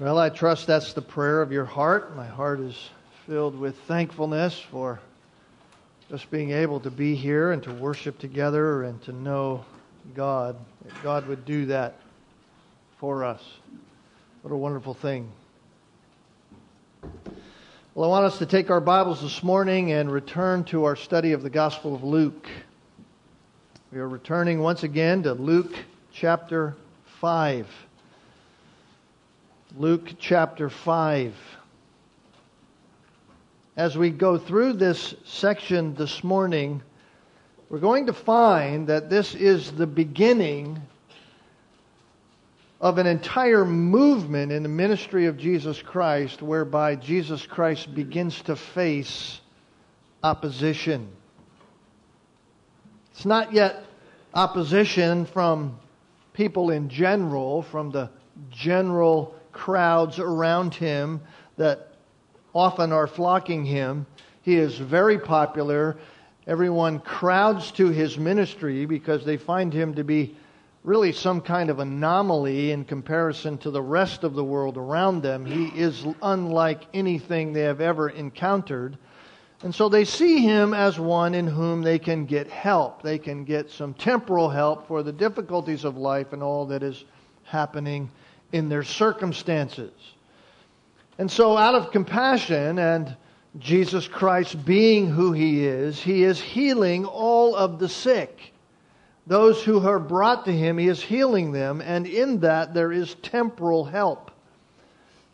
Well, I trust that's the prayer of your heart. My heart is filled with thankfulness for just being able to be here and to worship together and to know God. That God would do that for us. What a wonderful thing. Well, I want us to take our Bibles this morning and return to our study of the Gospel of Luke. We are returning once again to Luke chapter 5. Luke chapter 5. As we go through this section this morning, we're going to find that this is the beginning of an entire movement in the ministry of Jesus Christ whereby Jesus Christ begins to face opposition. It's not yet opposition from people in general, from the general crowds around him that often are flocking him. He is very popular. Everyone crowds to his ministry because they find him to be really some kind of anomaly in comparison to the rest of the world around them. He is unlike anything they have ever encountered. And so they see him as one in whom they can get help. They can get some temporal help for the difficulties of life and all that is happening in their circumstances. And so, out of compassion and Jesus Christ being who he is, he is healing all of the sick. Those who are brought to him, he is healing them, and in that there is temporal help.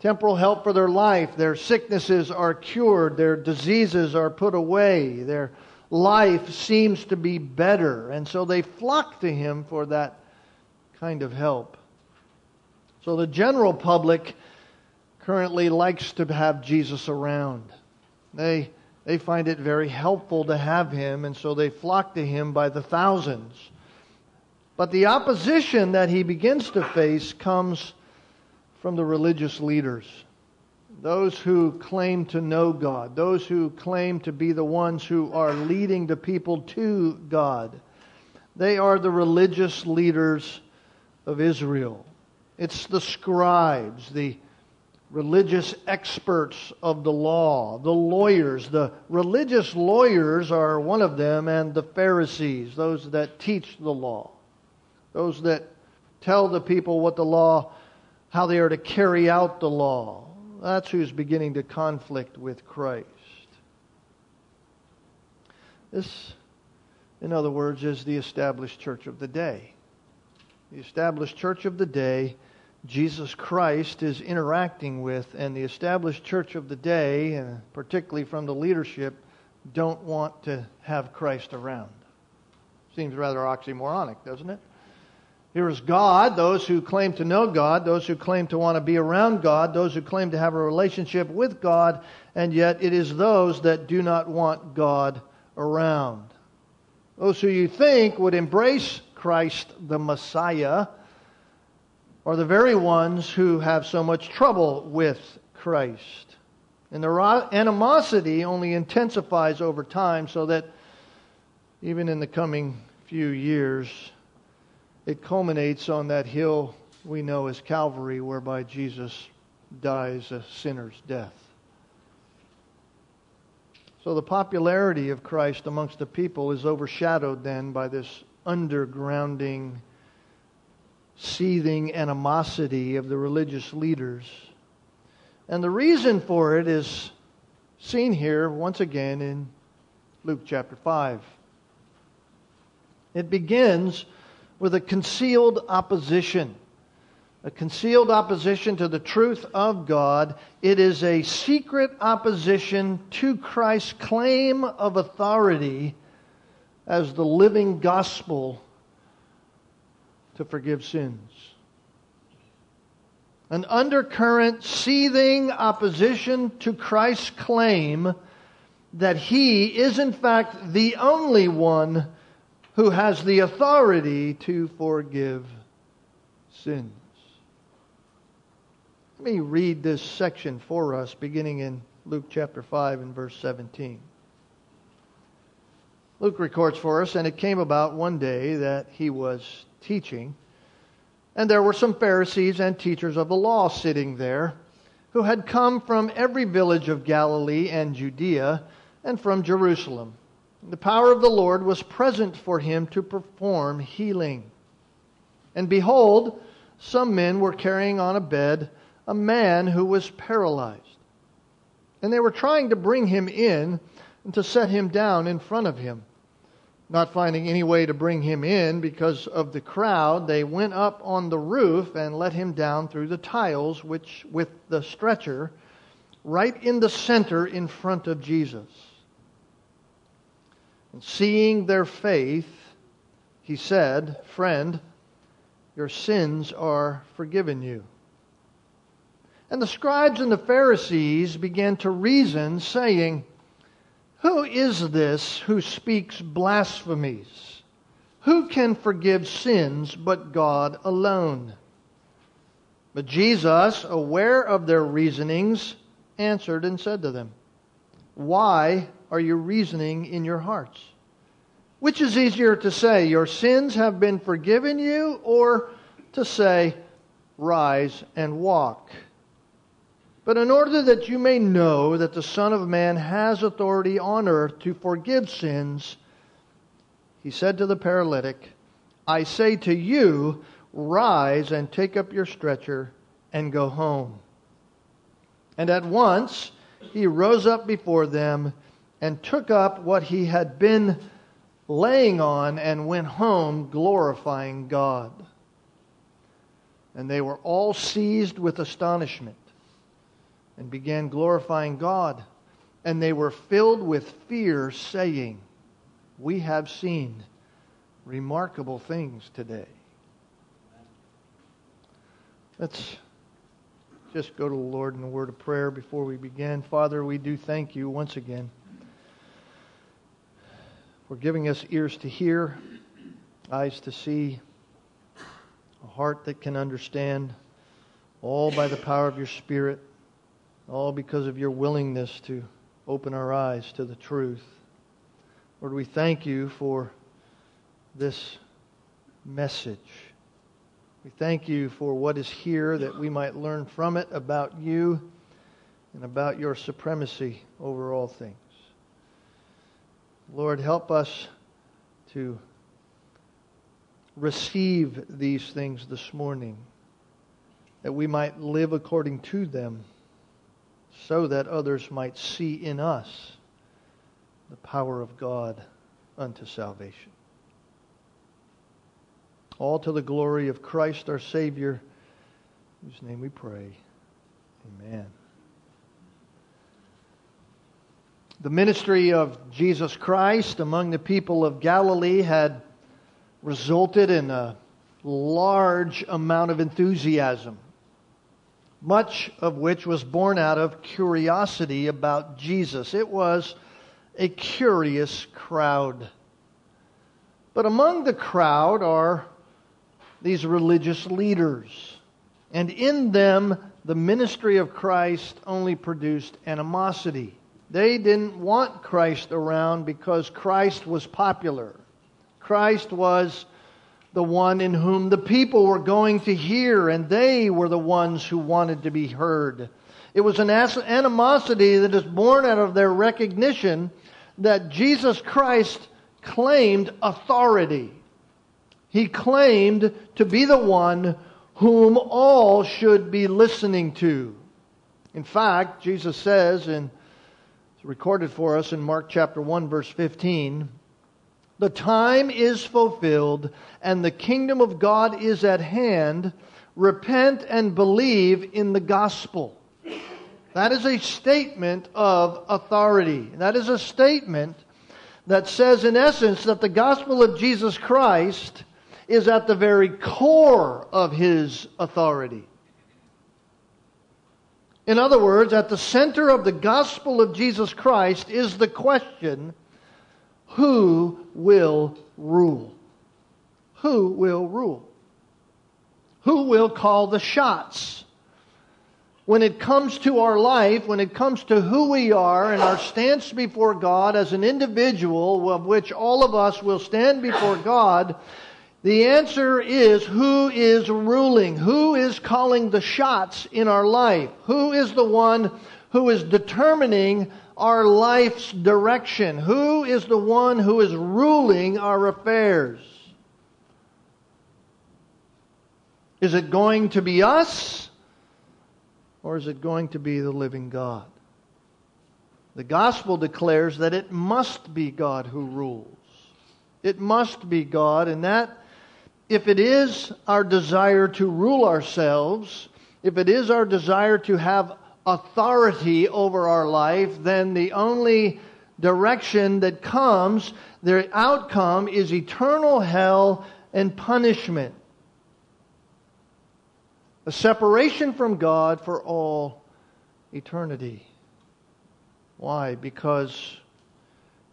Temporal help for their life. Their sicknesses are cured, their diseases are put away, their life seems to be better, and so they flock to him for that kind of help. So the general public currently likes to have Jesus around. They, they find it very helpful to have him, and so they flock to him by the thousands. But the opposition that he begins to face comes from the religious leaders. Those who claim to know God, those who claim to be the ones who are leading the people to God. They are the religious leaders of Israel. It's the scribes, the religious experts of the law, the lawyers. The religious lawyers are one of them, and the Pharisees, those that teach the law, those that tell the people what the law, how they are to carry out the law. That's who's beginning to conflict with Christ. This, in other words, is the established church of the day the established church of the day, Jesus Christ is interacting with, and the established church of the day, particularly from the leadership, don't want to have Christ around. Seems rather oxymoronic, doesn't it? Here is God, those who claim to know God, those who claim to want to be around God, those who claim to have a relationship with God, and yet it is those that do not want God around. Those who you think would embrace Christ the Messiah are the very ones who have so much trouble with Christ. And their animosity only intensifies over time, so that even in the coming few years, it culminates on that hill we know as Calvary, whereby Jesus dies a sinner's death. So the popularity of Christ amongst the people is overshadowed then by this undergrounding, seething animosity of the religious leaders. And the reason for it is seen here once again in Luke chapter 5. It begins with a concealed opposition. A concealed opposition to the truth of God. It is a secret opposition to Christ's claim of authority as the living gospel to forgive sins. An undercurrent, seething opposition to Christ's claim that he is, in fact, the only one who has the authority to forgive sins. Let me read this section for us, beginning in Luke chapter 5 and verse 17. Luke records for us, and it came about one day that he was teaching And there were some Pharisees and teachers of the law sitting there who had come from every village of Galilee and Judea and from Jerusalem. The power of the Lord was present for him to perform healing. And behold, some men were carrying on a bed a man who was paralyzed. And they were trying to bring him in and to set him down in front of him. Not finding any way to bring him in because of the crowd, they went up on the roof and let him down through the tiles, which with the stretcher, right in the center in front of Jesus. And seeing their faith, he said, Friend, your sins are forgiven you. And the scribes and the Pharisees began to reason, saying, who is this who speaks blasphemies? Who can forgive sins but God alone? But Jesus, aware of their reasonings, answered and said to them, Why are you reasoning in your hearts? Which is easier to say, Your sins have been forgiven you, or to say, Rise and walk? But in order that you may know that the Son of Man has authority on earth to forgive sins, he said to the paralytic, I say to you, rise and take up your stretcher and go home. And at once he rose up before them and took up what he had been laying on and went home glorifying God. And they were all seized with astonishment and began glorifying God. And they were filled with fear, saying, We have seen remarkable things today. Let's just go to the Lord in a word of prayer before we begin. Father, we do thank you once again for giving us ears to hear, eyes to see, a heart that can understand, all by the power of your Spirit all because of your willingness to open our eyes to the truth. Lord, we thank you for this message. We thank you for what is here that we might learn from it about you and about your supremacy over all things. Lord, help us to receive these things this morning, that we might live according to them so that others might see in us the power of God unto salvation. All to the glory of Christ our Savior, whose name we pray. Amen. The ministry of Jesus Christ among the people of Galilee had resulted in a large amount of enthusiasm much of which was born out of curiosity about Jesus. It was a curious crowd. But among the crowd are these religious leaders. And in them, the ministry of Christ only produced animosity. They didn't want Christ around because Christ was popular. Christ was the one in whom the people were going to hear, and they were the ones who wanted to be heard. It was an animosity that is born out of their recognition that Jesus Christ claimed authority. He claimed to be the one whom all should be listening to. In fact, Jesus says, and it's recorded for us in Mark chapter 1, verse 15, the time is fulfilled and the kingdom of God is at hand. Repent and believe in the gospel. That is a statement of authority. That is a statement that says, in essence, that the gospel of Jesus Christ is at the very core of his authority. In other words, at the center of the gospel of Jesus Christ is the question who will rule? Who will rule? Who will call the shots? When it comes to our life, when it comes to who we are and our stance before God as an individual, of which all of us will stand before God, The answer is who is ruling? Who is calling the shots in our life? Who is the one who is determining our life's direction? Who is the one who is ruling our affairs? Is it going to be us? Or is it going to be the living God? The gospel declares that it must be God who rules. It must be God, and that if it is our desire to rule ourselves, if it is our desire to have authority over our life, then the only direction that comes, the outcome is eternal hell and punishment. A separation from God for all eternity. Why? Because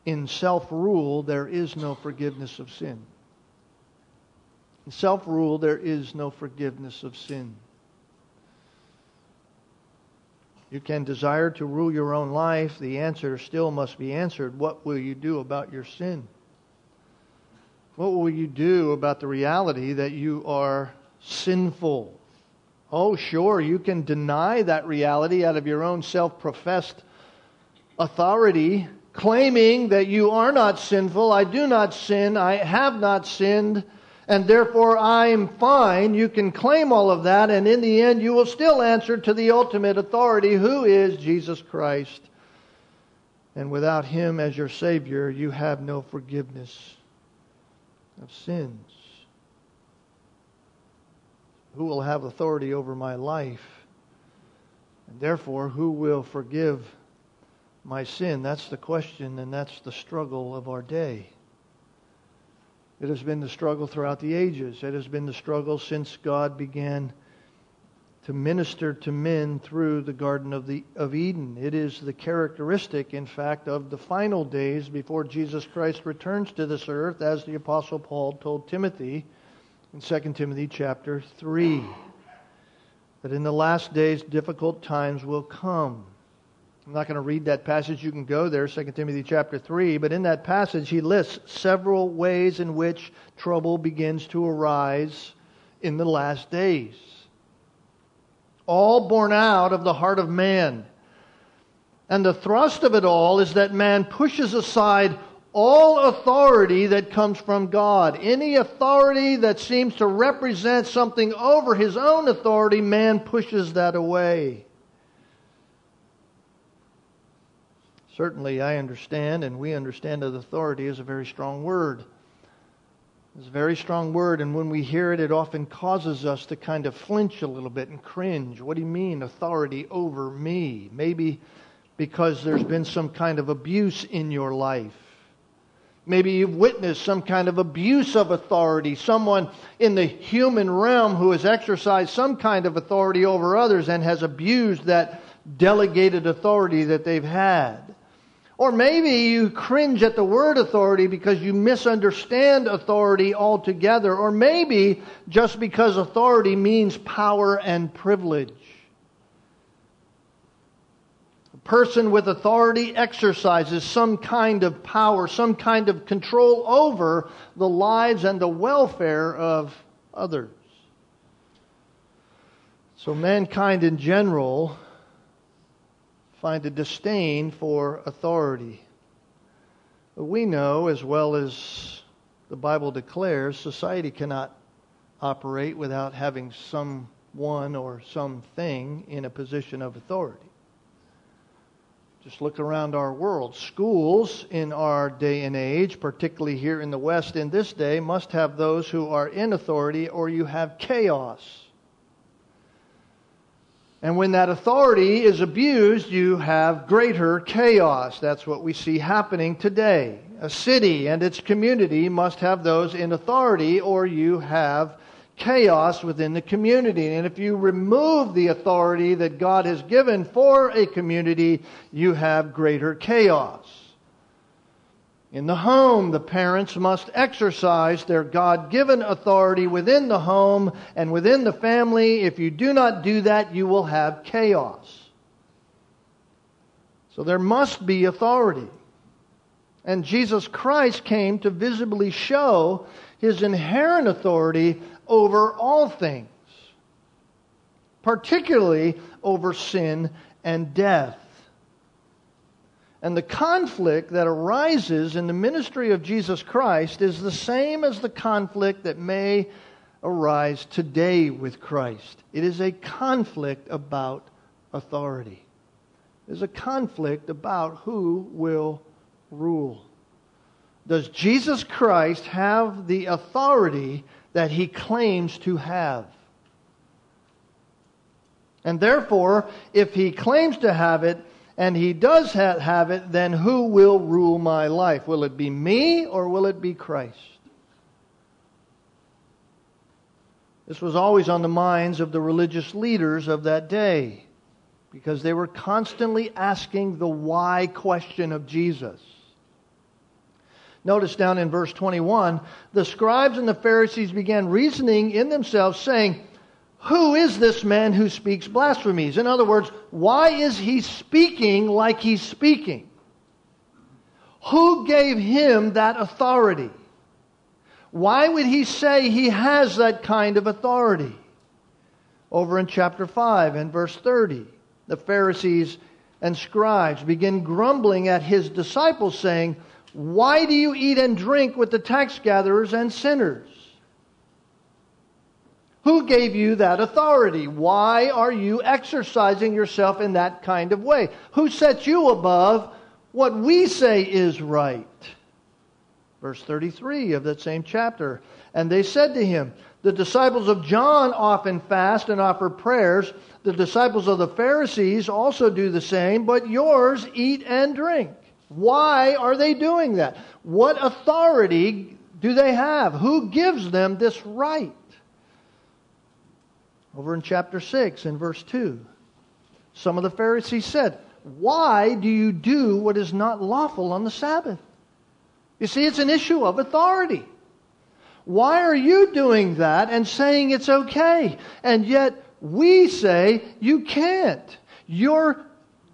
in self rule there is no forgiveness of sin. In self rule there is no forgiveness of sin. You can desire to rule your own life. The answer still must be answered. What will you do about your sin? What will you do about the reality that you are sinful? Oh, sure, you can deny that reality out of your own self professed authority, claiming that you are not sinful. I do not sin. I have not sinned and therefore I'm fine. You can claim all of that, and in the end, you will still answer to the ultimate authority, who is Jesus Christ. And without Him as your Savior, you have no forgiveness of sins. Who will have authority over my life? And therefore, who will forgive my sin? That's the question, and that's the struggle of our day. It has been the struggle throughout the ages. It has been the struggle since God began to minister to men through the Garden of, the, of Eden. It is the characteristic, in fact, of the final days before Jesus Christ returns to this earth, as the Apostle Paul told Timothy in 2 Timothy chapter 3. That in the last days, difficult times will come. I'm not going to read that passage. You can go there, 2 Timothy chapter 3. But in that passage, he lists several ways in which trouble begins to arise in the last days. All born out of the heart of man. And the thrust of it all is that man pushes aside all authority that comes from God. Any authority that seems to represent something over his own authority, man pushes that away. Certainly, I understand, and we understand that authority is a very strong word. It's a very strong word, and when we hear it, it often causes us to kind of flinch a little bit and cringe. What do you mean, authority over me? Maybe because there's been some kind of abuse in your life. Maybe you've witnessed some kind of abuse of authority, someone in the human realm who has exercised some kind of authority over others and has abused that delegated authority that they've had. Or maybe you cringe at the word authority because you misunderstand authority altogether. Or maybe just because authority means power and privilege. A person with authority exercises some kind of power, some kind of control over the lives and the welfare of others. So, mankind in general find a disdain for authority. But we know, as well as the Bible declares, society cannot operate without having someone or something in a position of authority. Just look around our world. Schools in our day and age, particularly here in the West in this day, must have those who are in authority or you have chaos. And when that authority is abused, you have greater chaos. That's what we see happening today. A city and its community must have those in authority, or you have chaos within the community. And if you remove the authority that God has given for a community, you have greater chaos. In the home, the parents must exercise their God given authority within the home and within the family. If you do not do that, you will have chaos. So there must be authority. And Jesus Christ came to visibly show his inherent authority over all things, particularly over sin and death. And the conflict that arises in the ministry of Jesus Christ is the same as the conflict that may arise today with Christ. It is a conflict about authority. There's a conflict about who will rule. Does Jesus Christ have the authority that he claims to have? And therefore, if he claims to have it, and he does have it, then who will rule my life? Will it be me or will it be Christ? This was always on the minds of the religious leaders of that day because they were constantly asking the why question of Jesus. Notice down in verse 21, the scribes and the Pharisees began reasoning in themselves, saying, Who is this man who speaks blasphemies? In other words, why is he speaking like he's speaking? Who gave him that authority? Why would he say he has that kind of authority? Over in chapter 5 and verse 30, the Pharisees and scribes begin grumbling at his disciples, saying, why do you eat and drink with the tax gatherers and sinners? Who gave you that authority? Why are you exercising yourself in that kind of way? Who set you above what we say is right? Verse 33 of that same chapter. And they said to him, The disciples of John often fast and offer prayers. The disciples of the Pharisees also do the same, but yours eat and drink. Why are they doing that? What authority do they have? Who gives them this right? Over in chapter 6 in verse 2, some of the Pharisees said, Why do you do what is not lawful on the Sabbath? You see, it's an issue of authority. Why are you doing that and saying it's okay? And yet we say you can't. You're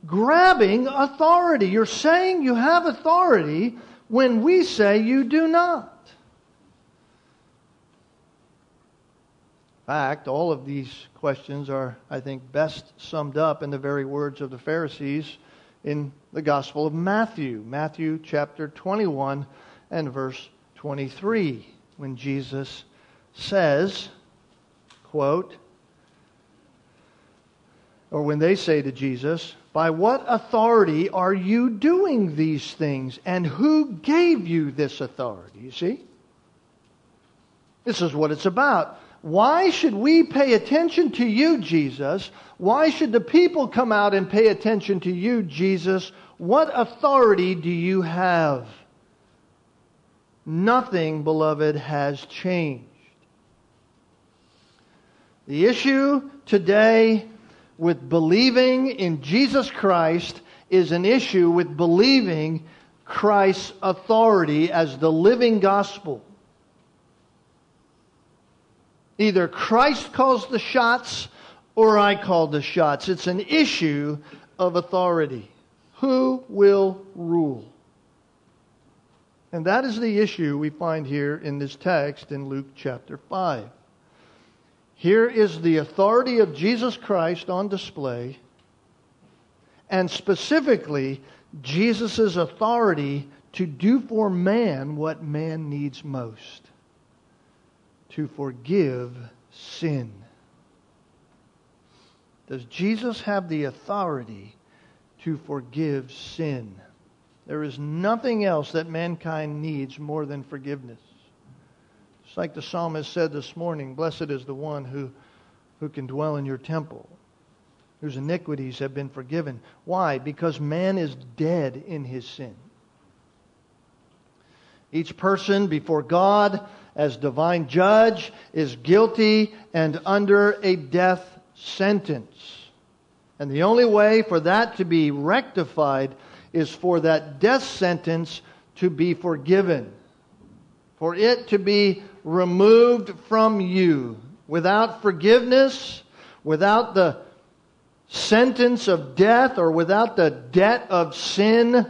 grabbing authority. You're saying you have authority when we say you do not. In fact, all of these questions are, I think, best summed up in the very words of the Pharisees in the Gospel of Matthew, Matthew chapter 21 and verse 23, when Jesus says, quote, or when they say to Jesus, By what authority are you doing these things? And who gave you this authority? You see? This is what it's about. Why should we pay attention to you, Jesus? Why should the people come out and pay attention to you, Jesus? What authority do you have? Nothing, beloved, has changed. The issue today with believing in Jesus Christ is an issue with believing Christ's authority as the living gospel. Either Christ calls the shots or I call the shots. It's an issue of authority. Who will rule? And that is the issue we find here in this text in Luke chapter 5. Here is the authority of Jesus Christ on display, and specifically, Jesus' authority to do for man what man needs most to forgive sin. Does Jesus have the authority to forgive sin? There is nothing else that mankind needs more than forgiveness. It's like the psalmist said this morning Blessed is the one who, who can dwell in your temple, whose iniquities have been forgiven. Why? Because man is dead in his sin. Each person before God, as divine judge, is guilty and under a death sentence. And the only way for that to be rectified is for that death sentence to be forgiven, for it to be removed from you. Without forgiveness, without the sentence of death, or without the debt of sin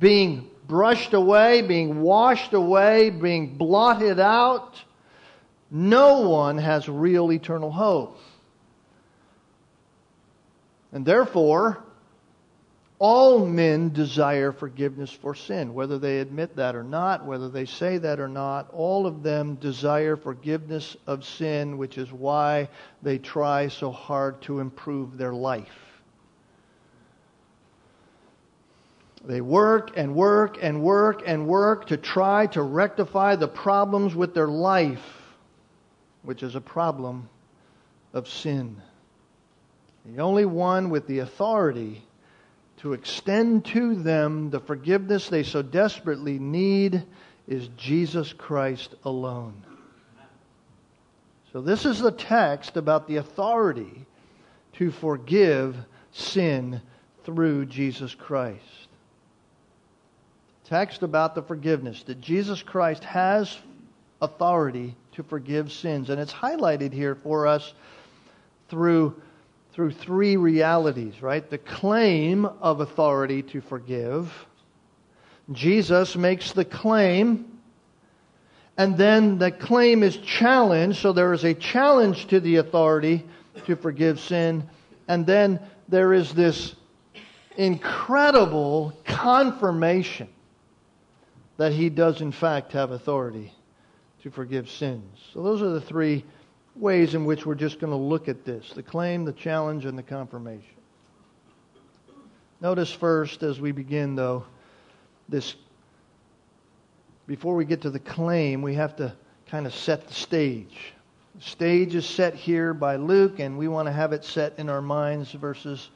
being brushed away, being washed away, being blotted out, no one has real eternal hope. And therefore, all men desire forgiveness for sin, whether they admit that or not, whether they say that or not. All of them desire forgiveness of sin, which is why they try so hard to improve their life. They work and work and work and work to try to rectify the problems with their life, which is a problem of sin. The only one with the authority to extend to them the forgiveness they so desperately need is Jesus Christ alone. So, this is the text about the authority to forgive sin through Jesus Christ. Text about the forgiveness that Jesus Christ has authority to forgive sins. And it's highlighted here for us through through three realities, right? The claim of authority to forgive. Jesus makes the claim, and then the claim is challenged, so there is a challenge to the authority to forgive sin, and then there is this incredible confirmation that he does, in fact, have authority to forgive sins. So, those are the three ways in which we're just going to look at this the claim, the challenge, and the confirmation. Notice first, as we begin, though, this before we get to the claim, we have to kind of set the stage. The stage is set here by Luke, and we want to have it set in our minds, verses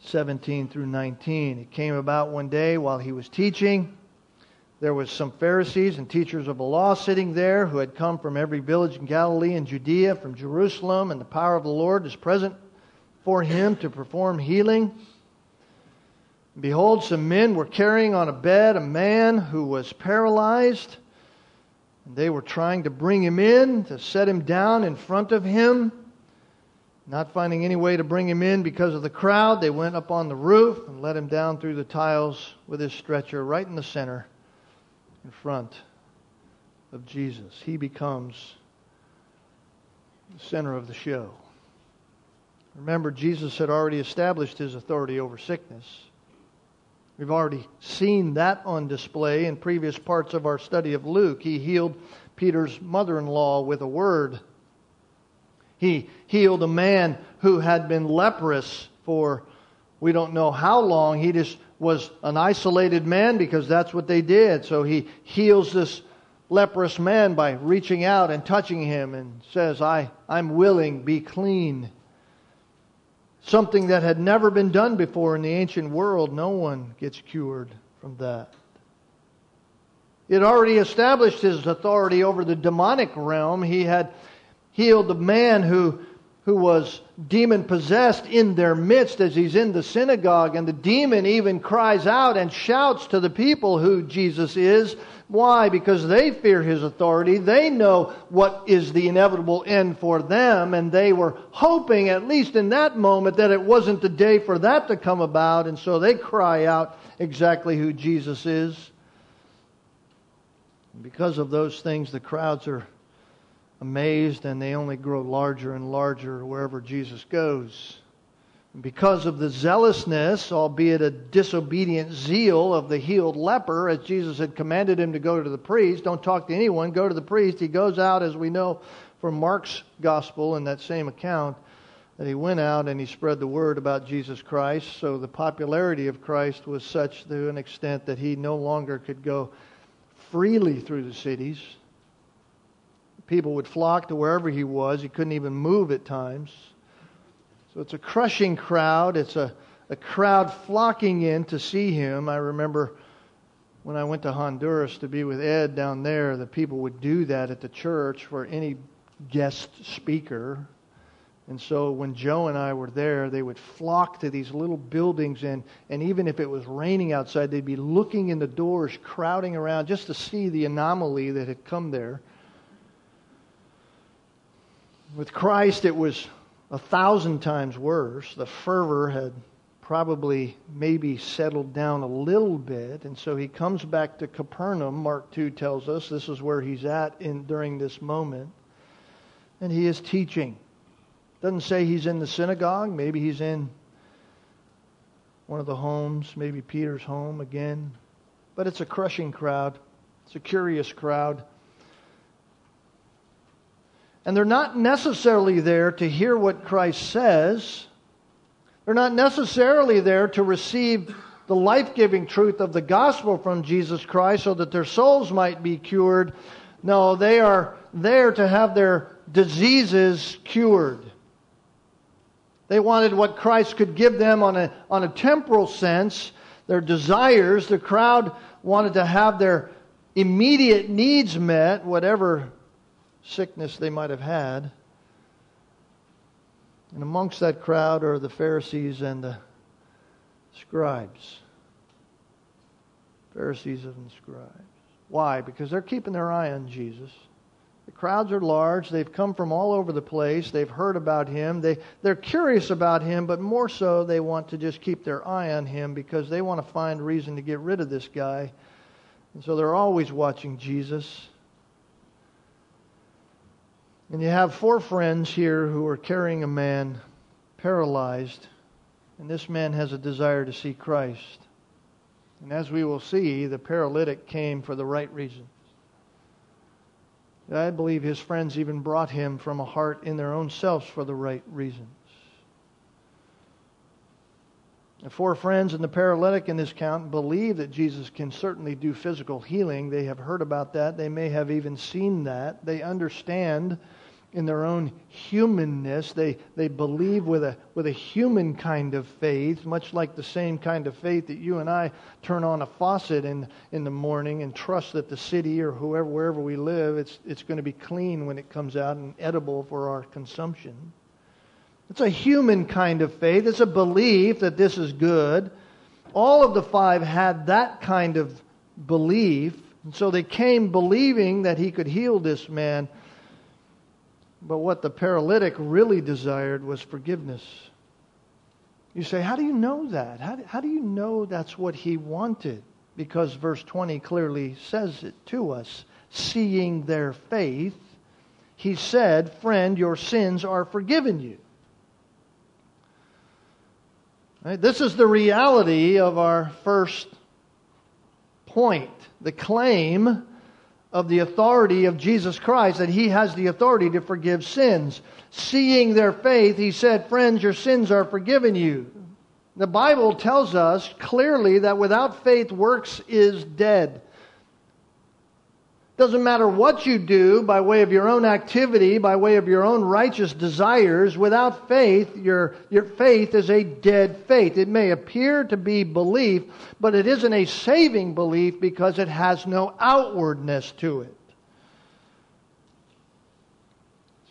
17 through 19. It came about one day while he was teaching there was some Pharisees and teachers of the law sitting there who had come from every village in Galilee and Judea, from Jerusalem, and the power of the Lord is present for him to perform healing. Behold, some men were carrying on a bed a man who was paralyzed. And they were trying to bring him in, to set him down in front of him. Not finding any way to bring him in because of the crowd, they went up on the roof and let him down through the tiles with his stretcher right in the center in front of Jesus. He becomes the center of the show. Remember, Jesus had already established his authority over sickness. We've already seen that on display in previous parts of our study of Luke. He healed Peter's mother in law with a word. He healed a man who had been leprous for we don't know how long. He just was an isolated man because that's what they did. So he heals this leprous man by reaching out and touching him and says, I, I'm willing, be clean. Something that had never been done before in the ancient world. No one gets cured from that. Had already established his authority over the demonic realm. He had healed the man who who was demon possessed in their midst as he's in the synagogue. And the demon even cries out and shouts to the people who Jesus is. Why? Because they fear his authority. They know what is the inevitable end for them. And they were hoping, at least in that moment, that it wasn't the day for that to come about. And so they cry out exactly who Jesus is. Because of those things, the crowds are amazed and they only grow larger and larger wherever Jesus goes. Because of the zealousness, albeit a disobedient zeal of the healed leper, as Jesus had commanded him to go to the priest, don't talk to anyone, go to the priest. He goes out, as we know from Mark's gospel in that same account, that he went out and he spread the word about Jesus Christ. So the popularity of Christ was such to an extent that he no longer could go freely through the cities People would flock to wherever he was. He couldn't even move at times. So it's a crushing crowd. It's a, a crowd flocking in to see him. I remember when I went to Honduras to be with Ed down there, the people would do that at the church for any guest speaker. And so when Joe and I were there, they would flock to these little buildings, and, and even if it was raining outside, they'd be looking in the doors, crowding around just to see the anomaly that had come there. With Christ, it was a thousand times worse. The fervor had probably maybe settled down a little bit. And so he comes back to Capernaum, Mark 2 tells us. This is where he's at in, during this moment. And he is teaching. Doesn't say he's in the synagogue. Maybe he's in one of the homes, maybe Peter's home again. But it's a crushing crowd, it's a curious crowd. And they're not necessarily there to hear what Christ says. They're not necessarily there to receive the life giving truth of the gospel from Jesus Christ so that their souls might be cured. No, they are there to have their diseases cured. They wanted what Christ could give them on a, on a temporal sense, their desires. The crowd wanted to have their immediate needs met, whatever sickness they might have had. And amongst that crowd are the Pharisees and the scribes. Pharisees and scribes. Why? Because they're keeping their eye on Jesus. The crowds are large. They've come from all over the place. They've heard about him. They, they're curious about him, but more so, they want to just keep their eye on him because they want to find reason to get rid of this guy. And so they're always watching Jesus. And you have four friends here who are carrying a man paralyzed, and this man has a desire to see Christ. And as we will see, the paralytic came for the right reasons. I believe his friends even brought him from a heart in their own selves for the right reasons. The four friends and the paralytic in this count believe that Jesus can certainly do physical healing. They have heard about that. They may have even seen that. They understand in their own humanness. They, they believe with a, with a human kind of faith, much like the same kind of faith that you and I turn on a faucet in, in the morning and trust that the city or whoever, wherever we live, it's, it's going to be clean when it comes out and edible for our consumption. It's a human kind of faith. It's a belief that this is good. All of the five had that kind of belief. And so they came believing that he could heal this man but what the paralytic really desired was forgiveness. You say, How do you know that? How do, how do you know that's what he wanted? Because verse 20 clearly says it to us. Seeing their faith, he said, Friend, your sins are forgiven you. Right? This is the reality of our first point the claim of the authority of Jesus Christ, that he has the authority to forgive sins. Seeing their faith, he said, Friends, your sins are forgiven you. The Bible tells us clearly that without faith, works is dead. Doesn't matter what you do by way of your own activity, by way of your own righteous desires, without faith, your, your faith is a dead faith. It may appear to be belief, but it isn't a saving belief because it has no outwardness to it.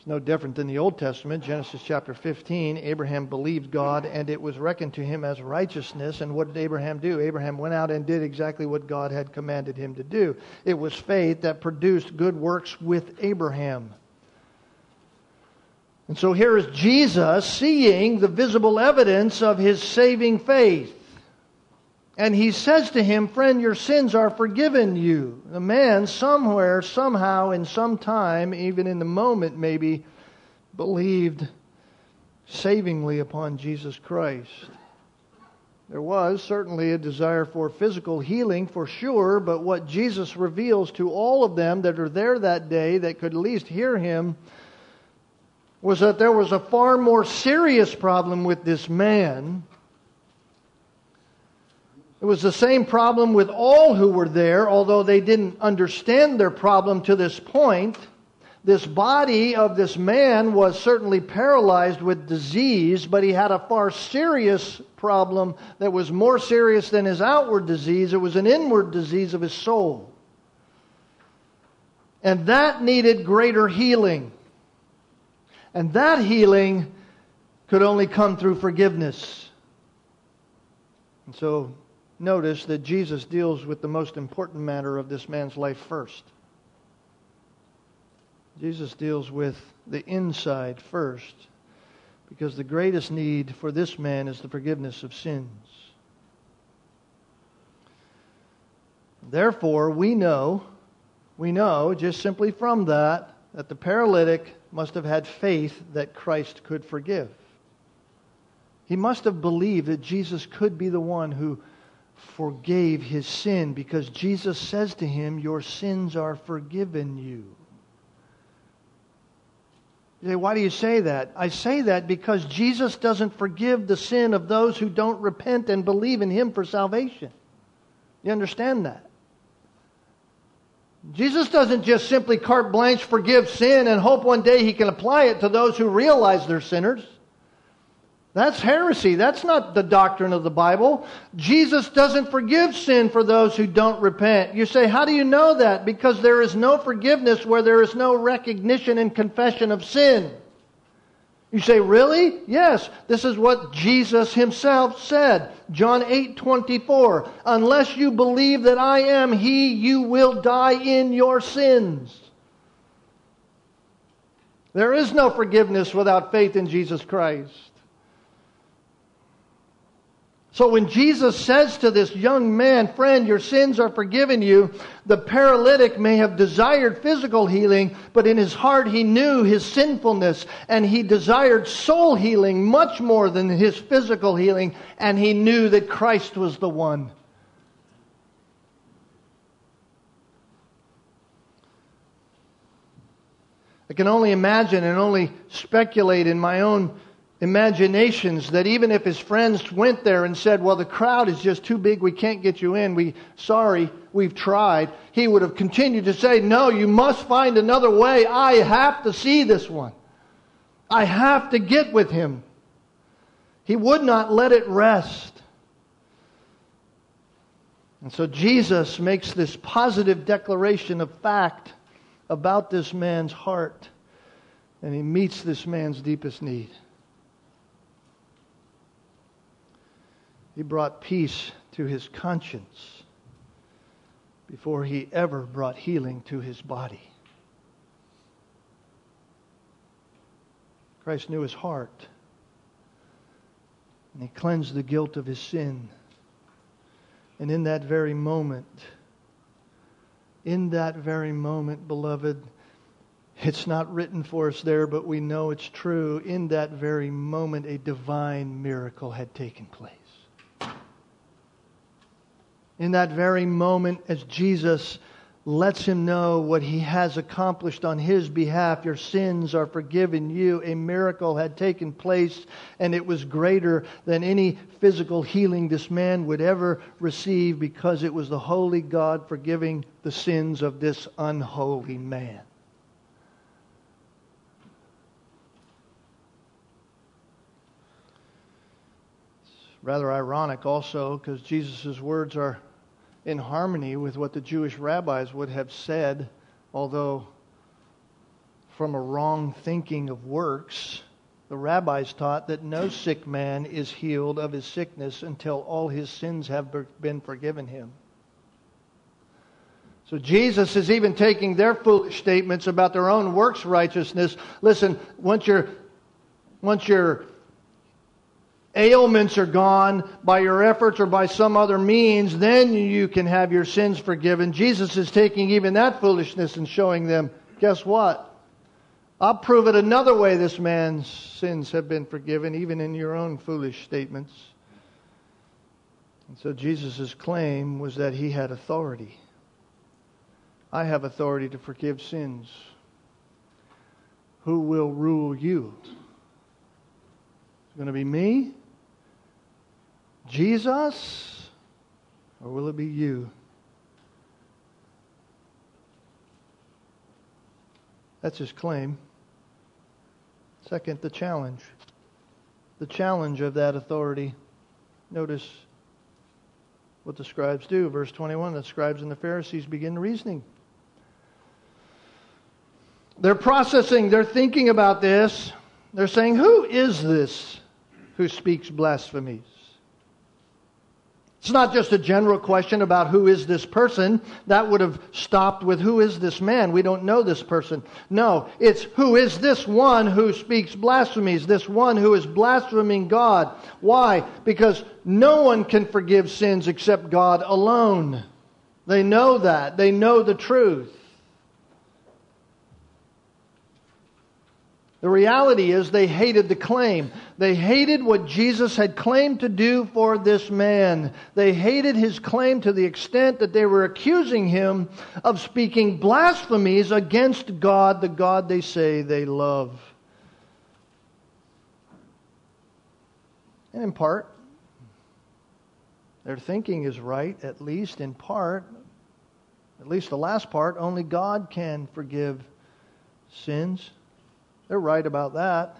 No different than the Old Testament. Genesis chapter 15, Abraham believed God and it was reckoned to him as righteousness. And what did Abraham do? Abraham went out and did exactly what God had commanded him to do. It was faith that produced good works with Abraham. And so here is Jesus seeing the visible evidence of his saving faith. And he says to him, Friend, your sins are forgiven you. The man, somewhere, somehow, in some time, even in the moment maybe, believed savingly upon Jesus Christ. There was certainly a desire for physical healing for sure, but what Jesus reveals to all of them that are there that day that could at least hear him was that there was a far more serious problem with this man it was the same problem with all who were there, although they didn't understand their problem to this point. This body of this man was certainly paralyzed with disease, but he had a far serious problem that was more serious than his outward disease. It was an inward disease of his soul. And that needed greater healing. And that healing could only come through forgiveness. And so notice that Jesus deals with the most important matter of this man's life first. Jesus deals with the inside first. Because the greatest need for this man is the forgiveness of sins. Therefore, we know, we know just simply from that, that the paralytic must have had faith that Christ could forgive. He must have believed that Jesus could be the one who forgave his sin because Jesus says to him, Your sins are forgiven you. You say, why do you say that? I say that because Jesus doesn't forgive the sin of those who don't repent and believe in him for salvation. You understand that? Jesus doesn't just simply carte blanche forgive sin and hope one day he can apply it to those who realize they're sinners. That's heresy. That's not the doctrine of the Bible. Jesus doesn't forgive sin for those who don't repent. You say, how do you know that? Because there is no forgiveness where there is no recognition and confession of sin. You say, really? Yes. This is what Jesus himself said. John 8, 24. Unless you believe that I am He, you will die in your sins. There is no forgiveness without faith in Jesus Christ. So when Jesus says to this young man, friend, your sins are forgiven you, the paralytic may have desired physical healing, but in his heart he knew his sinfulness and he desired soul healing much more than his physical healing, and he knew that Christ was the one. I can only imagine and only speculate in my own imaginations that even if his friends went there and said, well, the crowd is just too big, we can't get you in, we, sorry, we've tried, he would have continued to say, no, you must find another way. I have to see this one. I have to get with him. He would not let it rest. And so Jesus makes this positive declaration of fact about this man's heart, and he meets this man's deepest need. He brought peace to his conscience before he ever brought healing to his body. Christ knew his heart, and he cleansed the guilt of his sin. And in that very moment, in that very moment, beloved, it's not written for us there, but we know it's true. In that very moment, a divine miracle had taken place in that very moment as Jesus lets him know what he has accomplished on his behalf. Your sins are forgiven you. A miracle had taken place, and it was greater than any physical healing this man would ever receive because it was the holy God forgiving the sins of this unholy man. It's rather ironic also because Jesus' words are in harmony with what the Jewish rabbis would have said, although from a wrong thinking of works. The rabbis taught that no sick man is healed of his sickness until all his sins have been forgiven him. So Jesus is even taking their foolish statements about their own works righteousness. Listen, once you're once you're ailments are gone by your efforts or by some other means, then you can have your sins forgiven. Jesus is taking even that foolishness and showing them, guess what? I'll prove it another way this man's sins have been forgiven, even in your own foolish statements. And so Jesus' claim was that he had authority. I have authority to forgive sins. Who will rule you? It's going to be me Jesus, or will it be you? That's his claim. Second, the challenge. The challenge of that authority. Notice what the scribes do. Verse 21 the scribes and the Pharisees begin reasoning. They're processing, they're thinking about this. They're saying, Who is this who speaks blasphemies? It's not just a general question about who is this person. That would have stopped with who is this man? We don't know this person. No, it's who is this one who speaks blasphemies, this one who is blaspheming God. Why? Because no one can forgive sins except God alone. They know that. They know the truth. The reality is they hated the claim. They hated what Jesus had claimed to do for this man. They hated his claim to the extent that they were accusing him of speaking blasphemies against God, the God they say they love. And in part, their thinking is right, at least in part. At least the last part, only God can forgive sins. They're right about that.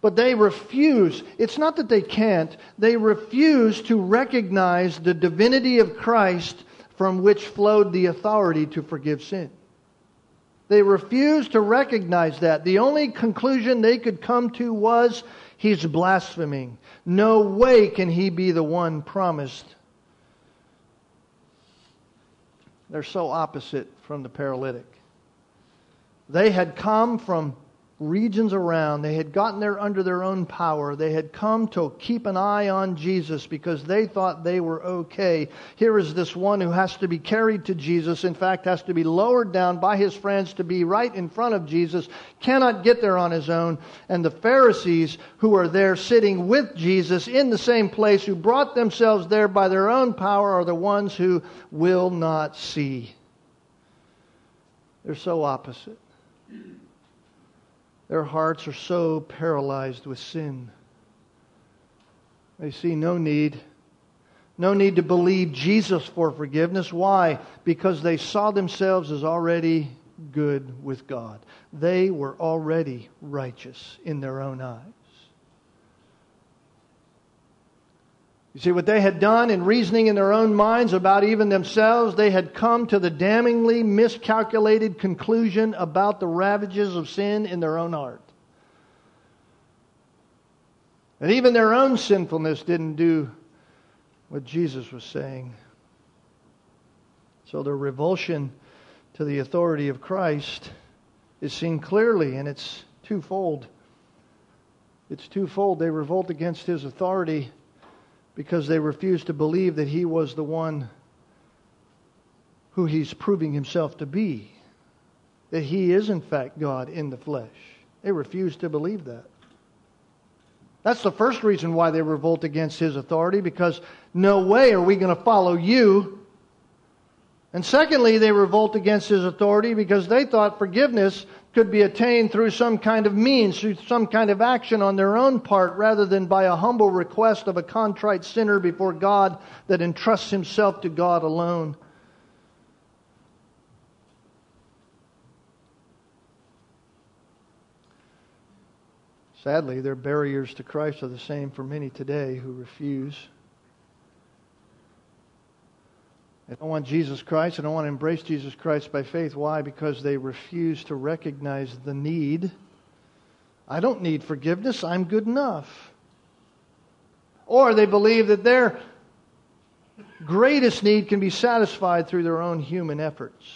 But they refuse. It's not that they can't. They refuse to recognize the divinity of Christ from which flowed the authority to forgive sin. They refuse to recognize that. The only conclusion they could come to was he's blaspheming. No way can he be the one promised. They're so opposite from the paralytic. They had come from regions around. They had gotten there under their own power. They had come to keep an eye on Jesus because they thought they were okay. Here is this one who has to be carried to Jesus, in fact, has to be lowered down by his friends to be right in front of Jesus, cannot get there on his own. And the Pharisees who are there sitting with Jesus in the same place, who brought themselves there by their own power, are the ones who will not see. They're so opposite. Their hearts are so paralyzed with sin. They see no need. No need to believe Jesus for forgiveness. Why? Because they saw themselves as already good with God. They were already righteous in their own eyes. You see, what they had done in reasoning in their own minds about even themselves, they had come to the damningly miscalculated conclusion about the ravages of sin in their own heart. And even their own sinfulness didn't do what Jesus was saying. So their revulsion to the authority of Christ is seen clearly, and it's twofold. It's twofold. They revolt against his authority because they refused to believe that he was the one who he's proving himself to be, that he is, in fact, God in the flesh. They refused to believe that. That's the first reason why they revolt against his authority, because no way are we going to follow you and secondly, they revolt against his authority because they thought forgiveness could be attained through some kind of means, through some kind of action on their own part, rather than by a humble request of a contrite sinner before God that entrusts himself to God alone. Sadly, their barriers to Christ are the same for many today who refuse. They don't want Jesus Christ. They don't want to embrace Jesus Christ by faith. Why? Because they refuse to recognize the need. I don't need forgiveness. I'm good enough. Or they believe that their greatest need can be satisfied through their own human efforts.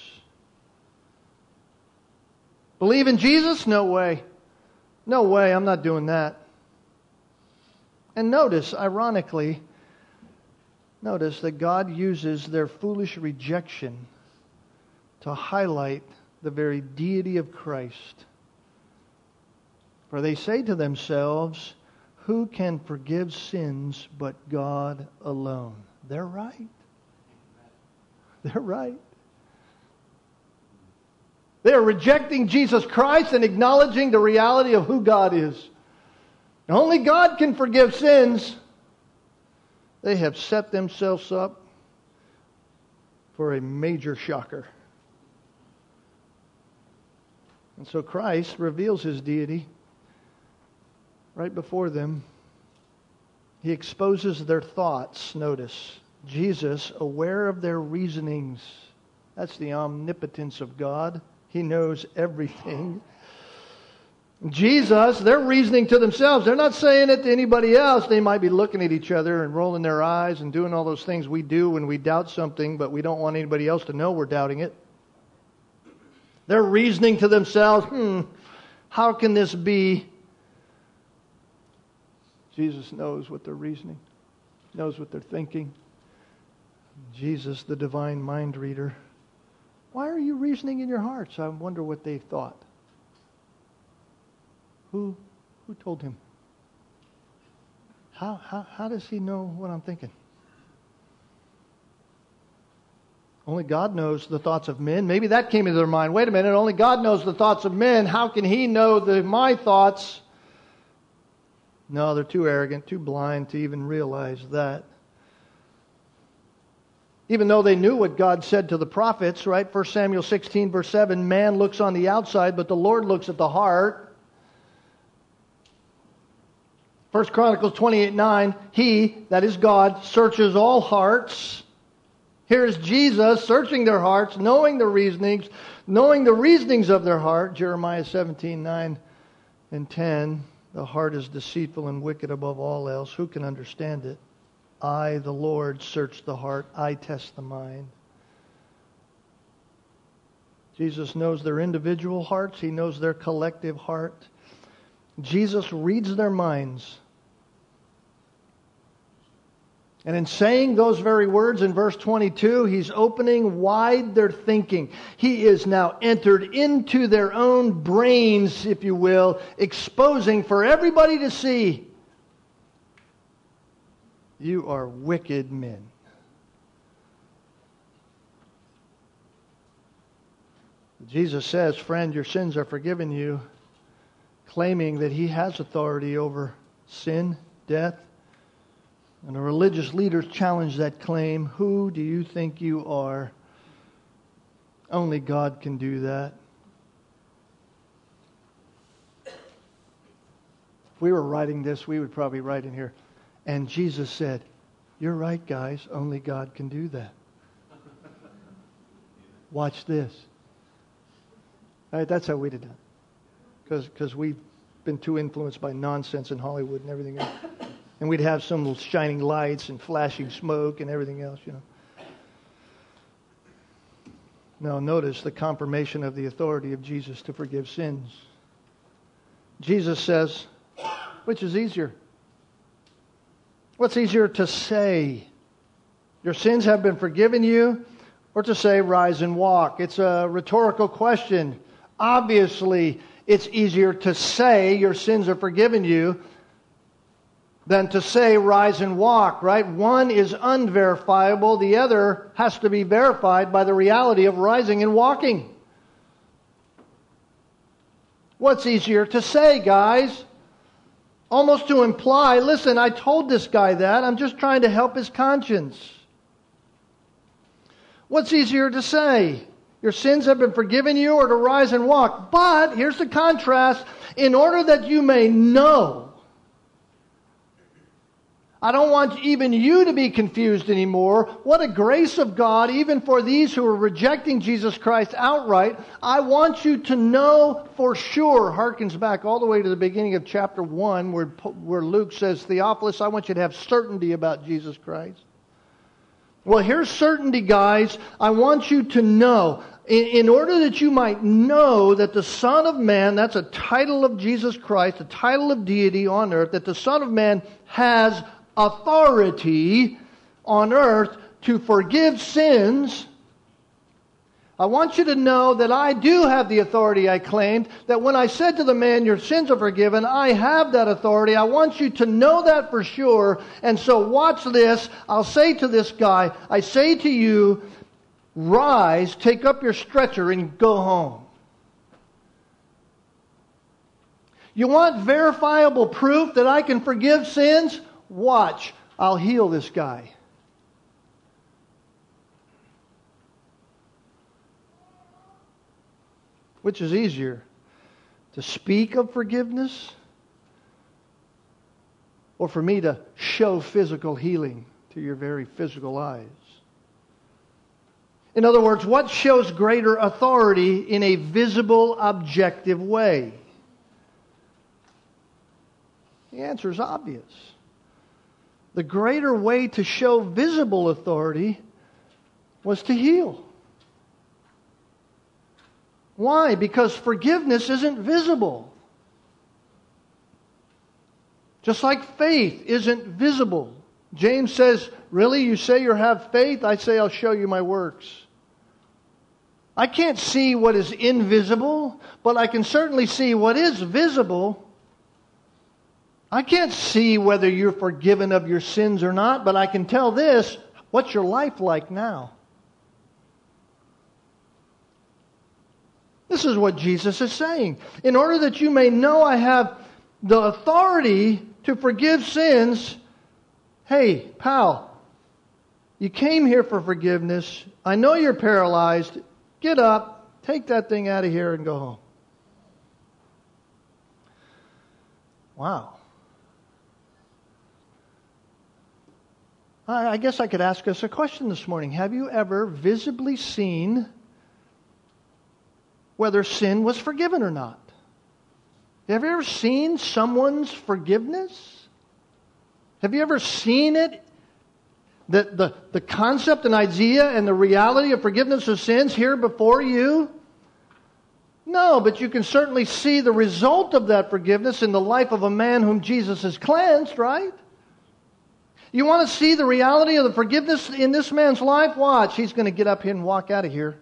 Believe in Jesus? No way. No way. I'm not doing that. And notice, ironically, Notice that God uses their foolish rejection to highlight the very deity of Christ. For they say to themselves, Who can forgive sins but God alone? They're right. They're right. They are rejecting Jesus Christ and acknowledging the reality of who God is. Only God can forgive sins. They have set themselves up for a major shocker. And so Christ reveals his deity right before them. He exposes their thoughts, notice. Jesus, aware of their reasonings. That's the omnipotence of God. He knows everything. Jesus, they're reasoning to themselves. They're not saying it to anybody else. They might be looking at each other and rolling their eyes and doing all those things we do when we doubt something, but we don't want anybody else to know we're doubting it. They're reasoning to themselves, hmm, how can this be? Jesus knows what they're reasoning, knows what they're thinking. Jesus, the divine mind reader, why are you reasoning in your hearts? I wonder what they thought. Who, who told him? How, how, how does he know what I'm thinking? Only God knows the thoughts of men. Maybe that came into their mind. Wait a minute, only God knows the thoughts of men. How can he know the, my thoughts? No, they're too arrogant, too blind to even realize that. Even though they knew what God said to the prophets, right? 1 Samuel 16, verse 7 man looks on the outside, but the Lord looks at the heart. 1 Chronicles 28, 9 he, that is God, searches all hearts Here's Jesus searching their hearts, knowing the reasonings, knowing the reasonings of their heart. Jeremiah 17, 9 and 10. The heart is deceitful and wicked above all else. Who can understand it? I, the Lord, search the heart. I test the mind. Jesus knows their individual hearts. He knows their collective heart. Jesus reads their minds and in saying those very words in verse 22, he's opening wide their thinking. He is now entered into their own brains, if you will, exposing for everybody to see you are wicked men. Jesus says, Friend, your sins are forgiven you, claiming that he has authority over sin, death, and the religious leaders challenged that claim. Who do you think you are? Only God can do that. If we were writing this, we would probably write in here. And Jesus said, You're right, guys. Only God can do that. Watch this. That's how we'd have done Because we've been too influenced by nonsense in Hollywood and everything else and we'd have some shining lights and flashing smoke and everything else, you know. Now, notice the confirmation of the authority of Jesus to forgive sins. Jesus says, which is easier? What's easier to say? Your sins have been forgiven you, or to say, rise and walk? It's a rhetorical question. Obviously, it's easier to say your sins are forgiven you than to say rise and walk, right? One is unverifiable, the other has to be verified by the reality of rising and walking. What's easier to say, guys? Almost to imply, listen, I told this guy that, I'm just trying to help his conscience. What's easier to say? Your sins have been forgiven you, or to rise and walk. But, here's the contrast, in order that you may know I don't want even you to be confused anymore. What a grace of God, even for these who are rejecting Jesus Christ outright. I want you to know for sure, harkens back all the way to the beginning of chapter 1, where, where Luke says, Theophilus, I want you to have certainty about Jesus Christ. Well, here's certainty, guys. I want you to know. In, order that you might know that the Son of Man, that's a title of Jesus Christ, a title of deity on earth, that the Son of Man has authority on earth to forgive sins, I want you to know that I do have the authority I claimed. That when I said to the man, Your sins are forgiven, I have that authority. I want you to know that for sure. And so, watch this. I'll say to this guy, I say to you, Rise, take up your stretcher, and go home. You want verifiable proof that I can forgive sins? Watch, I'll heal this guy. Which is easier? To speak of forgiveness or for me to show physical healing to your very physical eyes? In other words, what shows greater authority in a visible, objective way? The answer is obvious. The greater way to show visible authority was to heal. Why? Because forgiveness isn't visible. Just like faith isn't visible. James says, Really? You say you have faith? I say, I'll show you my works. I can't see what is invisible, but I can certainly see what is visible. I can't see whether you're forgiven of your sins or not, but I can tell this what's your life like now? This is what Jesus is saying. In order that you may know I have the authority to forgive sins, hey, pal, you came here for forgiveness. I know you're paralyzed. Get up, take that thing out of here, and go home. Wow. I guess I could ask us a question this morning. Have you ever visibly seen whether sin was forgiven or not? Have you ever seen someone's forgiveness? Have you ever seen it? The, the, the concept and idea and the reality of forgiveness of sins here before you? No, but you can certainly see the result of that forgiveness in the life of a man whom Jesus has cleansed, right? You want to see the reality of the forgiveness in this man's life? Watch. He's going to get up here and walk out of here.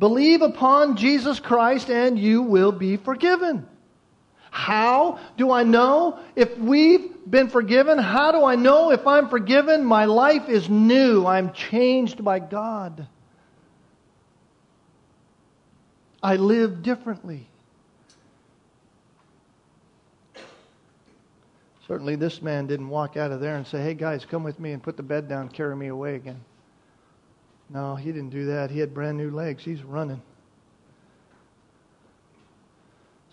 Believe upon Jesus Christ and you will be forgiven. How do I know if we've been forgiven? How do I know if I'm forgiven? My life is new. I'm changed by God. I live differently. Certainly, this man didn't walk out of there and say, Hey, guys, come with me and put the bed down, carry me away again. No, he didn't do that. He had brand new legs. He's running.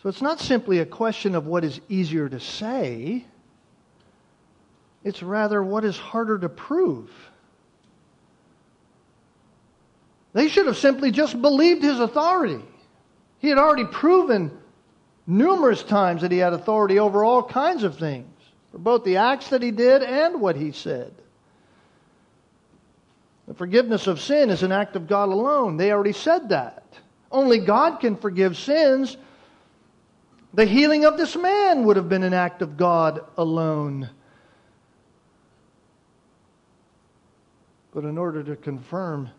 So it's not simply a question of what is easier to say, it's rather what is harder to prove. They should have simply just believed his authority. He had already proven numerous times that he had authority over all kinds of things for both the acts that he did and what he said. The forgiveness of sin is an act of God alone. They already said that. Only God can forgive sins. The healing of this man would have been an act of God alone. But in order to confirm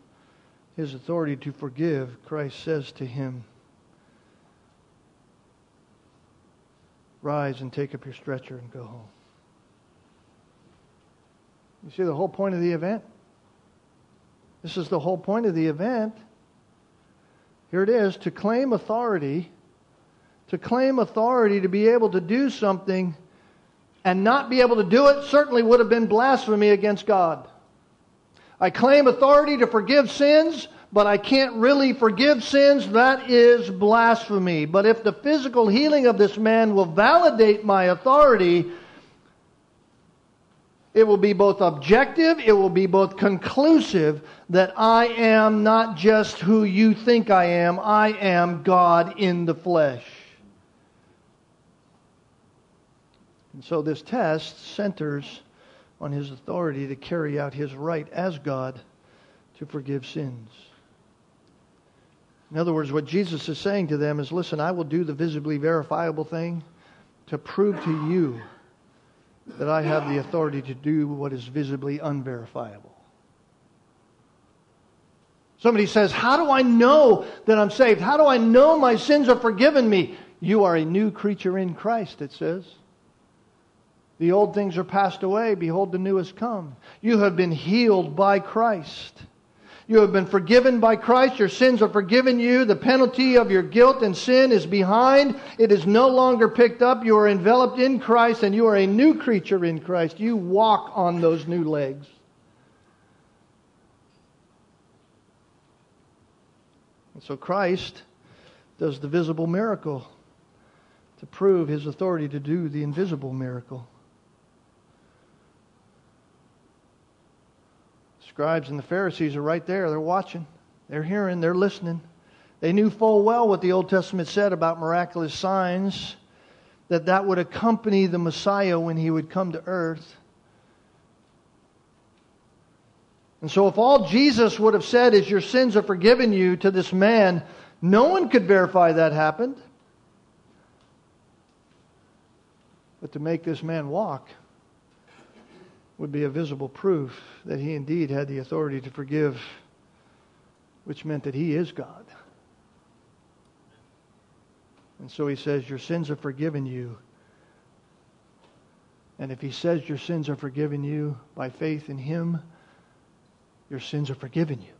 his authority to forgive, Christ says to him, Rise and take up your stretcher and go home. You see the whole point of the event? This is the whole point of the event. Here it is to claim authority, to claim authority to be able to do something and not be able to do it certainly would have been blasphemy against God. I claim authority to forgive sins, but I can't really forgive sins. That is blasphemy. But if the physical healing of this man will validate my authority, it will be both objective, it will be both conclusive that I am not just who you think I am, I am God in the flesh. And so this test centers on his authority to carry out his right as God to forgive sins. In other words, what Jesus is saying to them is listen, I will do the visibly verifiable thing to prove to you that I have the authority to do what is visibly unverifiable. Somebody says, How do I know that I'm saved? How do I know my sins are forgiven me? You are a new creature in Christ, it says. The old things are passed away. Behold, the new has come. You have been healed by Christ. You have been forgiven by Christ. Your sins are forgiven you. The penalty of your guilt and sin is behind. It is no longer picked up. You are enveloped in Christ and you are a new creature in Christ. You walk on those new legs. And so Christ does the visible miracle to prove his authority to do the invisible miracle. Scribes and the Pharisees are right there. They're watching, they're hearing, they're listening. They knew full well what the Old Testament said about miraculous signs, that that would accompany the Messiah when he would come to earth. And so, if all Jesus would have said is, Your sins are forgiven you to this man, no one could verify that happened. But to make this man walk would be a visible proof that he indeed had the authority to forgive, which meant that he is God. And so he says, Your sins are forgiven you. And if he says your sins are forgiven you by faith in him, your sins are forgiven you.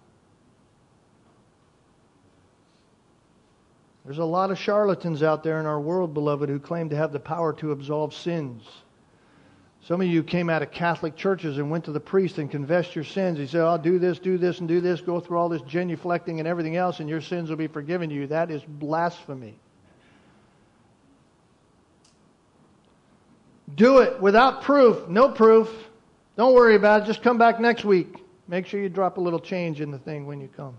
There's a lot of charlatans out there in our world, beloved, who claim to have the power to absolve sins. Some of you came out of Catholic churches and went to the priest and confessed your sins. He said, I'll do this, do this, and do this, go through all this genuflecting and everything else, and your sins will be forgiven you. That is blasphemy. Do it without proof, no proof. Don't worry about it. Just come back next week. Make sure you drop a little change in the thing when you come.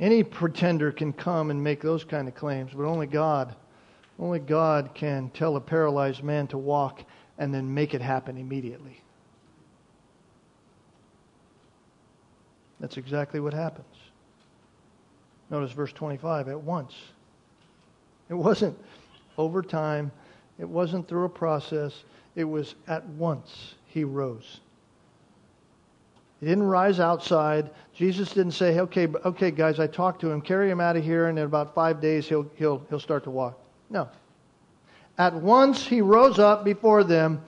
Any pretender can come and make those kind of claims, but only God, only God can tell a paralyzed man to walk and then make it happen immediately. That's exactly what happens. Notice verse 25 at once. It wasn't over time, it wasn't through a process, it was at once he rose. He didn't rise outside. Jesus didn't say, okay, okay, guys, I talked to him. Carry him out of here, and in about five days he'll, he'll, he'll start to walk. No. At once he rose up before them.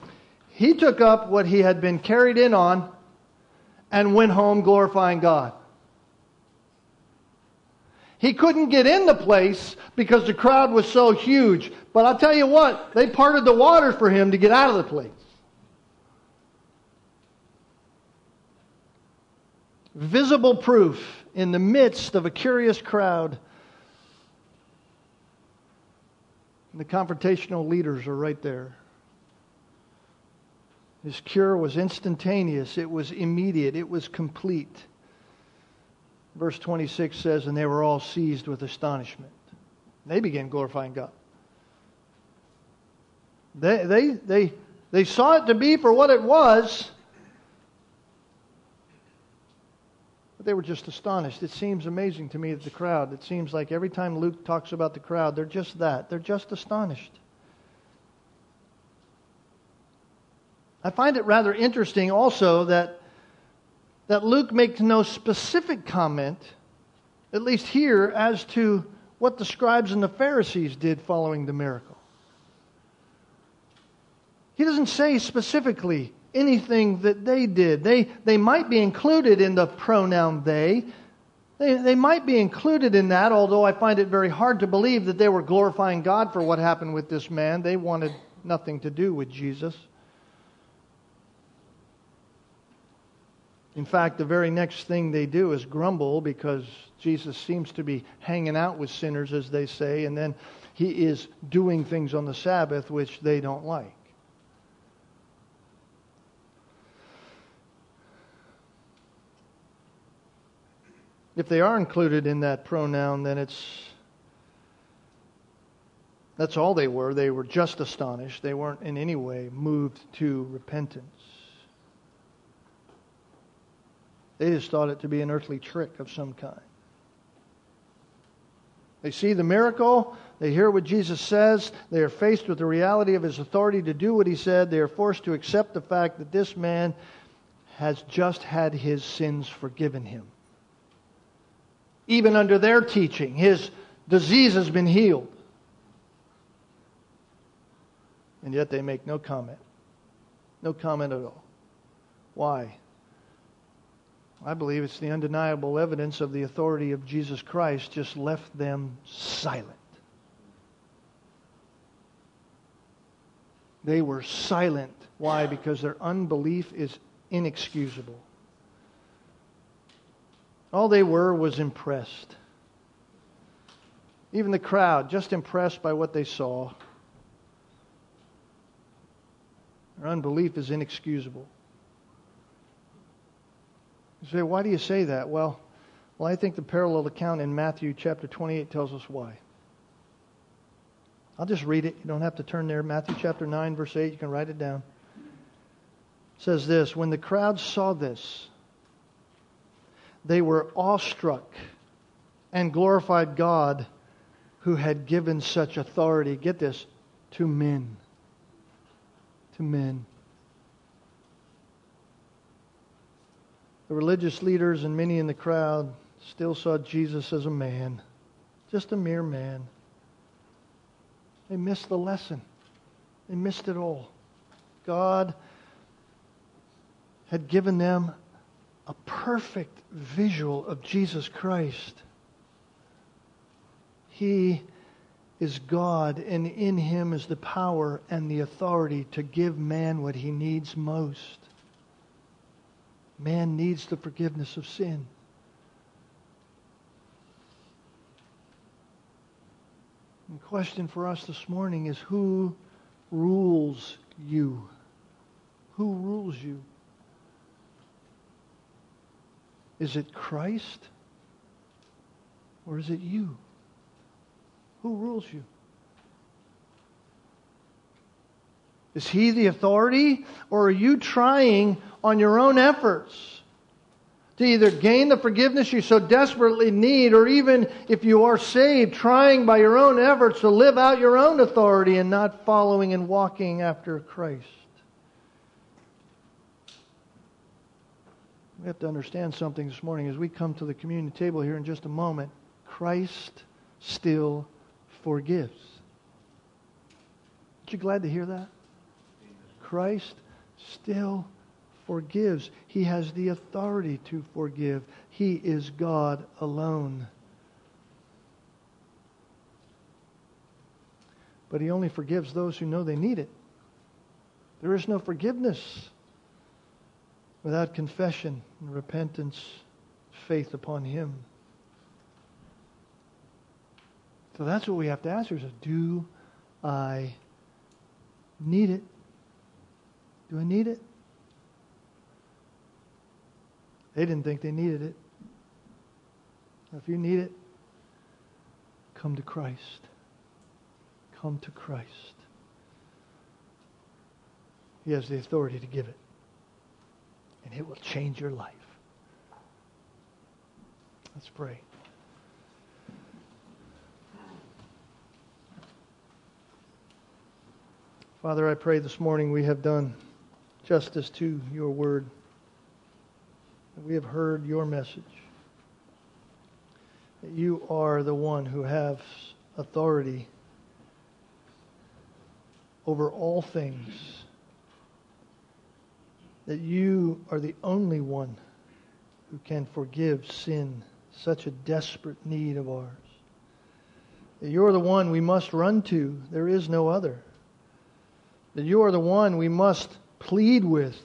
He took up what he had been carried in on and went home glorifying God. He couldn't get in the place because the crowd was so huge. But I'll tell you what, they parted the water for him to get out of the place. visible proof in the midst of a curious crowd. The confrontational leaders are right there. His cure was instantaneous, it was immediate, it was complete. Verse 26 says, And they were all seized with astonishment. They began glorifying God. They, they, they, they saw it to be for what it was, they were just astonished. It seems amazing to me that the crowd, it seems like every time Luke talks about the crowd, they're just that. They're just astonished. I find it rather interesting also that, that Luke makes no specific comment, at least here, as to what the scribes and the Pharisees did following the miracle. He doesn't say specifically anything that they did. They, they might be included in the pronoun they. they. They might be included in that, although I find it very hard to believe that they were glorifying God for what happened with this man. They wanted nothing to do with Jesus. In fact, the very next thing they do is grumble because Jesus seems to be hanging out with sinners, as they say, and then he is doing things on the Sabbath which they don't like. If they are included in that pronoun, then it's that's all they were. They were just astonished. They weren't in any way moved to repentance. They just thought it to be an earthly trick of some kind. They see the miracle. They hear what Jesus says. They are faced with the reality of his authority to do what he said. They are forced to accept the fact that this man has just had his sins forgiven him even under their teaching. His disease has been healed. And yet they make no comment. No comment at all. Why? I believe it's the undeniable evidence of the authority of Jesus Christ just left them silent. They were silent. Why? Because their unbelief is inexcusable. All they were was impressed. Even the crowd, just impressed by what they saw. Their unbelief is inexcusable. You say, why do you say that? Well, Well, I think the parallel account in Matthew chapter 28 tells us why. I'll just read it. You don't have to turn there. Matthew chapter 9, verse 8. You can write it down. It says this When the crowd saw this, they were awestruck and glorified God who had given such authority, get this, to men. To men. The religious leaders and many in the crowd still saw Jesus as a man, just a mere man. They missed the lesson, they missed it all. God had given them a perfect visual of Jesus Christ. He is God, and in him is the power and the authority to give man what he needs most. Man needs the forgiveness of sin. The question for us this morning is who rules you? Who rules you? Is it Christ? Or is it you? Who rules you? Is he the authority? Or are you trying on your own efforts to either gain the forgiveness you so desperately need, or even if you are saved, trying by your own efforts to live out your own authority and not following and walking after Christ? We have to understand something this morning as we come to the communion table here in just a moment. Christ still forgives. Aren't you glad to hear that? Christ still forgives. He has the authority to forgive. He is God alone. But He only forgives those who know they need it. There is no forgiveness without confession and repentance, faith upon Him. So that's what we have to ask ourselves. Do I need it? Do I need it? They didn't think they needed it. If you need it, come to Christ. Come to Christ. He has the authority to give it. And it will change your life. Let's pray. Father, I pray this morning we have done justice to your word. We have heard your message. That you are the one who has authority over all things. That you are the only one who can forgive sin, such a desperate need of ours. That you're the one we must run to. There is no other. That you are the one we must plead with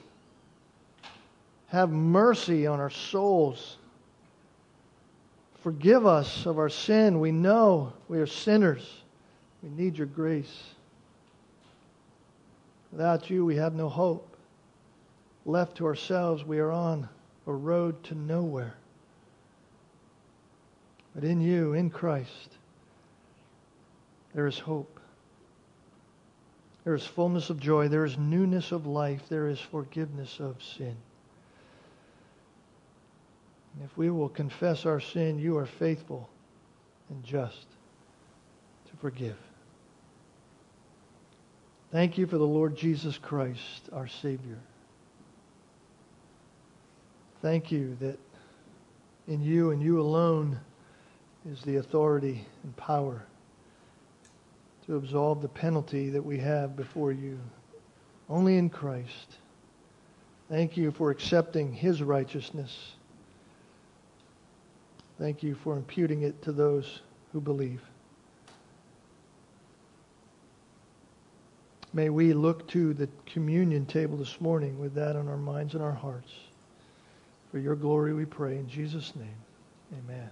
have mercy on our souls. Forgive us of our sin. We know we are sinners. We need your grace. Without you, we have no hope. Left to ourselves, we are on a road to nowhere. But in you, in Christ, there is hope. There is fullness of joy. There is newness of life. There is forgiveness of sin. And if we will confess our sin, you are faithful and just to forgive. Thank you for the Lord Jesus Christ, our Savior. Thank you that in you and you alone is the authority and power to absolve the penalty that we have before you. Only in Christ. Thank you for accepting his righteousness Thank you for imputing it to those who believe. May we look to the communion table this morning with that on our minds and our hearts. For your glory we pray in Jesus' name. Amen.